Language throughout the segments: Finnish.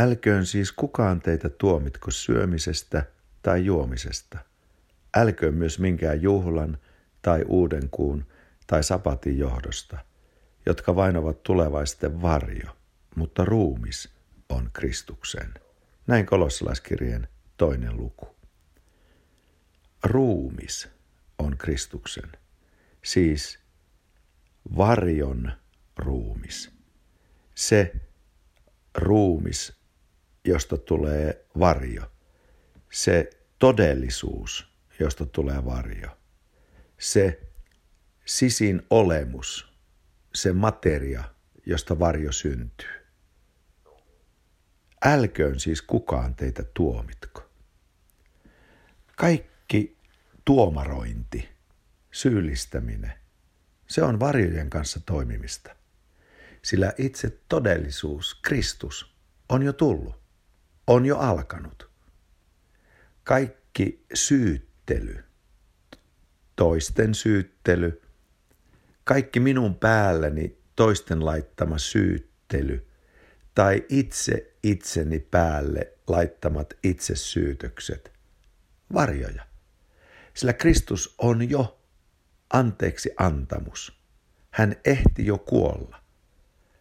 Älköön siis kukaan teitä tuomitko syömisestä tai juomisesta. Älköön myös minkään juhlan tai uuden kuun tai sapatin johdosta, jotka vain ovat tulevaisten varjo, mutta ruumis on Kristuksen. Näin kolossalaiskirjeen toinen luku. Ruumis on Kristuksen, siis varjon ruumis. Se ruumis, josta tulee varjo. Se todellisuus, josta tulee varjo. Se sisin olemus, se materia, josta varjo syntyy. Älköön siis kukaan teitä tuomitko. Kaikki tuomarointi, syyllistäminen, se on varjojen kanssa toimimista. Sillä itse todellisuus, Kristus, on jo tullut, on jo alkanut. Kaikki syyttely, toisten syyttely, kaikki minun päälläni toisten laittama syyttely tai itse itseni päälle laittamat itsesyytökset, varjoja. Sillä Kristus on jo anteeksi antamus. Hän ehti jo kuolla.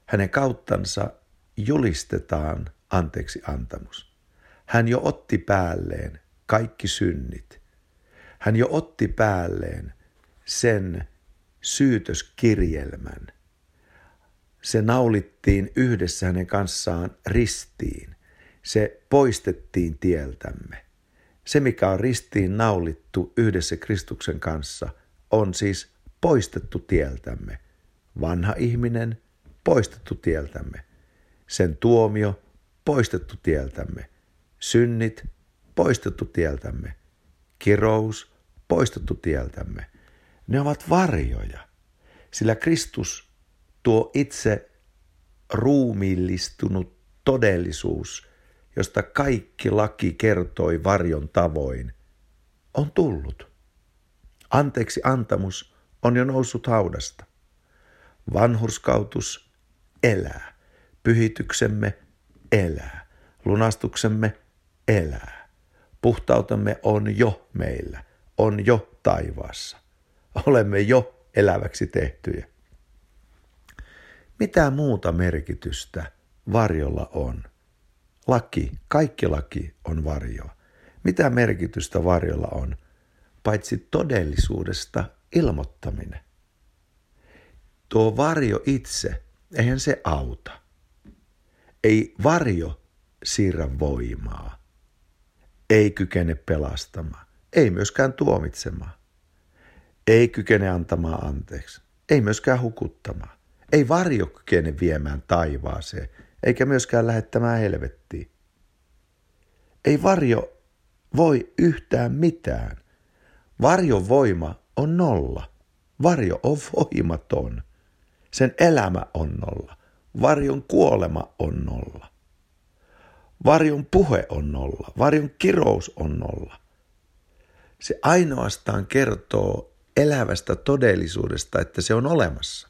Hänen kauttansa julistetaan anteeksi antamus. Hän jo otti päälleen kaikki synnit. Hän jo otti päälleen sen syytöskirjelmän. Se naulittiin yhdessä hänen kanssaan ristiin. Se poistettiin tieltämme. Se, mikä on ristiin naulittu yhdessä Kristuksen kanssa, on siis poistettu tieltämme. Vanha ihminen poistettu tieltämme. Sen tuomio poistettu tieltämme. Synnit poistettu tieltämme. Kirous poistettu tieltämme. Ne ovat varjoja, sillä Kristus tuo itse ruumiillistunut todellisuus, josta kaikki laki kertoi varjon tavoin, on tullut. Anteeksi antamus on jo noussut haudasta. Vanhurskautus elää. Pyhityksemme elää. Lunastuksemme elää. Puhtautemme on jo meillä, on jo taivaassa. Olemme jo eläväksi tehtyjä. Mitä muuta merkitystä varjolla on? Laki, kaikki laki on varjoa. Mitä merkitystä varjolla on, paitsi todellisuudesta ilmoittaminen? Tuo varjo itse, eihän se auta. Ei varjo siirrä voimaa. Ei kykene pelastamaan. Ei myöskään tuomitsemaan. Ei kykene antamaan anteeksi. Ei myöskään hukuttamaan. Ei varjo kykene viemään taivaaseen, eikä myöskään lähettämään helvettiin. Ei varjo voi yhtään mitään. Varjon voima on nolla. Varjo on voimaton. Sen elämä on nolla. Varjon kuolema on nolla. Varjon puhe on nolla. Varjon kirous on nolla. Se ainoastaan kertoo elävästä todellisuudesta, että se on olemassa.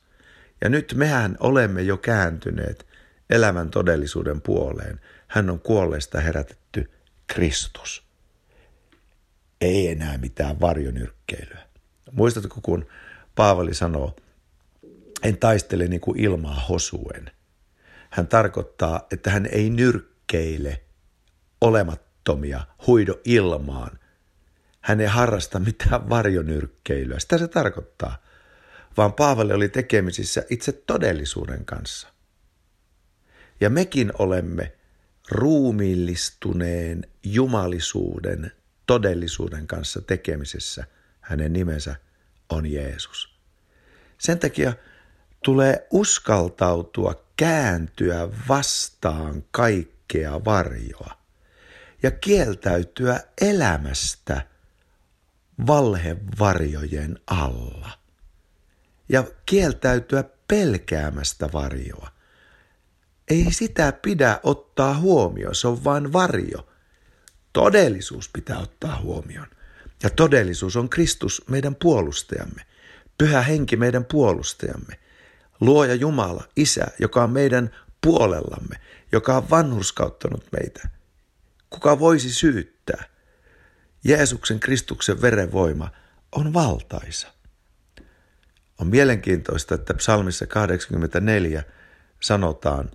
Ja nyt mehän olemme jo kääntyneet elämän todellisuuden puoleen. Hän on kuolleesta herätetty Kristus. Ei enää mitään varjonyrkkeilyä. Muistatko, kun Paavali sanoo, en taistele niin kuin ilmaa hosuen. Hän tarkoittaa, että hän ei nyrkkeile olemattomia, huido ilmaan. Hän ei harrasta mitään varjonyrkkeilyä. Sitä se tarkoittaa – vaan Paavali oli tekemisissä itse todellisuuden kanssa. Ja mekin olemme ruumiillistuneen jumalisuuden todellisuuden kanssa tekemisessä. Hänen nimensä on Jeesus. Sen takia tulee uskaltautua kääntyä vastaan kaikkea varjoa ja kieltäytyä elämästä valhevarjojen alla ja kieltäytyä pelkäämästä varjoa. Ei sitä pidä ottaa huomioon, se on vain varjo. Todellisuus pitää ottaa huomioon. Ja todellisuus on Kristus meidän puolustajamme, pyhä henki meidän puolustajamme, luoja Jumala, Isä, joka on meidän puolellamme, joka on vanhurskauttanut meitä. Kuka voisi syyttää? Jeesuksen Kristuksen verenvoima on valtaisa. On mielenkiintoista, että psalmissa 84 sanotaan,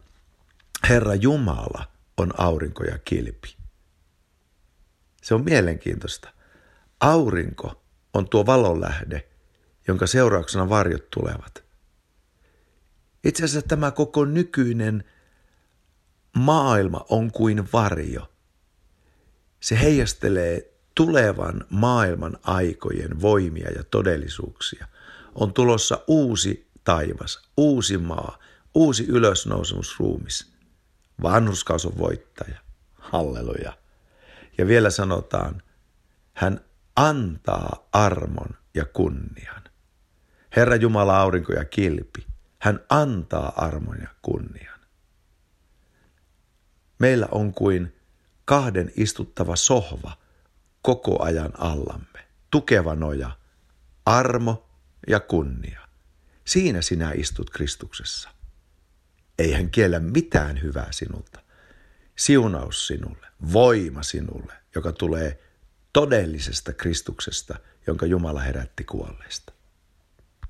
Herra Jumala on aurinko ja kilpi. Se on mielenkiintoista. Aurinko on tuo valonlähde, jonka seurauksena varjot tulevat. Itse asiassa tämä koko nykyinen maailma on kuin varjo. Se heijastelee tulevan maailman aikojen voimia ja todellisuuksia. On tulossa uusi taivas, uusi maa, uusi ylösnousemusruumis. Vanhuskaus on voittaja. Halleluja. Ja vielä sanotaan, hän antaa armon ja kunnian. Herra Jumala aurinko ja kilpi, hän antaa armon ja kunnian. Meillä on kuin kahden istuttava sohva koko ajan allamme, tukeva noja, armo ja kunnia. Siinä sinä istut Kristuksessa. Ei hän kiellä mitään hyvää sinulta. Siunaus sinulle, voima sinulle, joka tulee todellisesta Kristuksesta, jonka Jumala herätti kuolleista.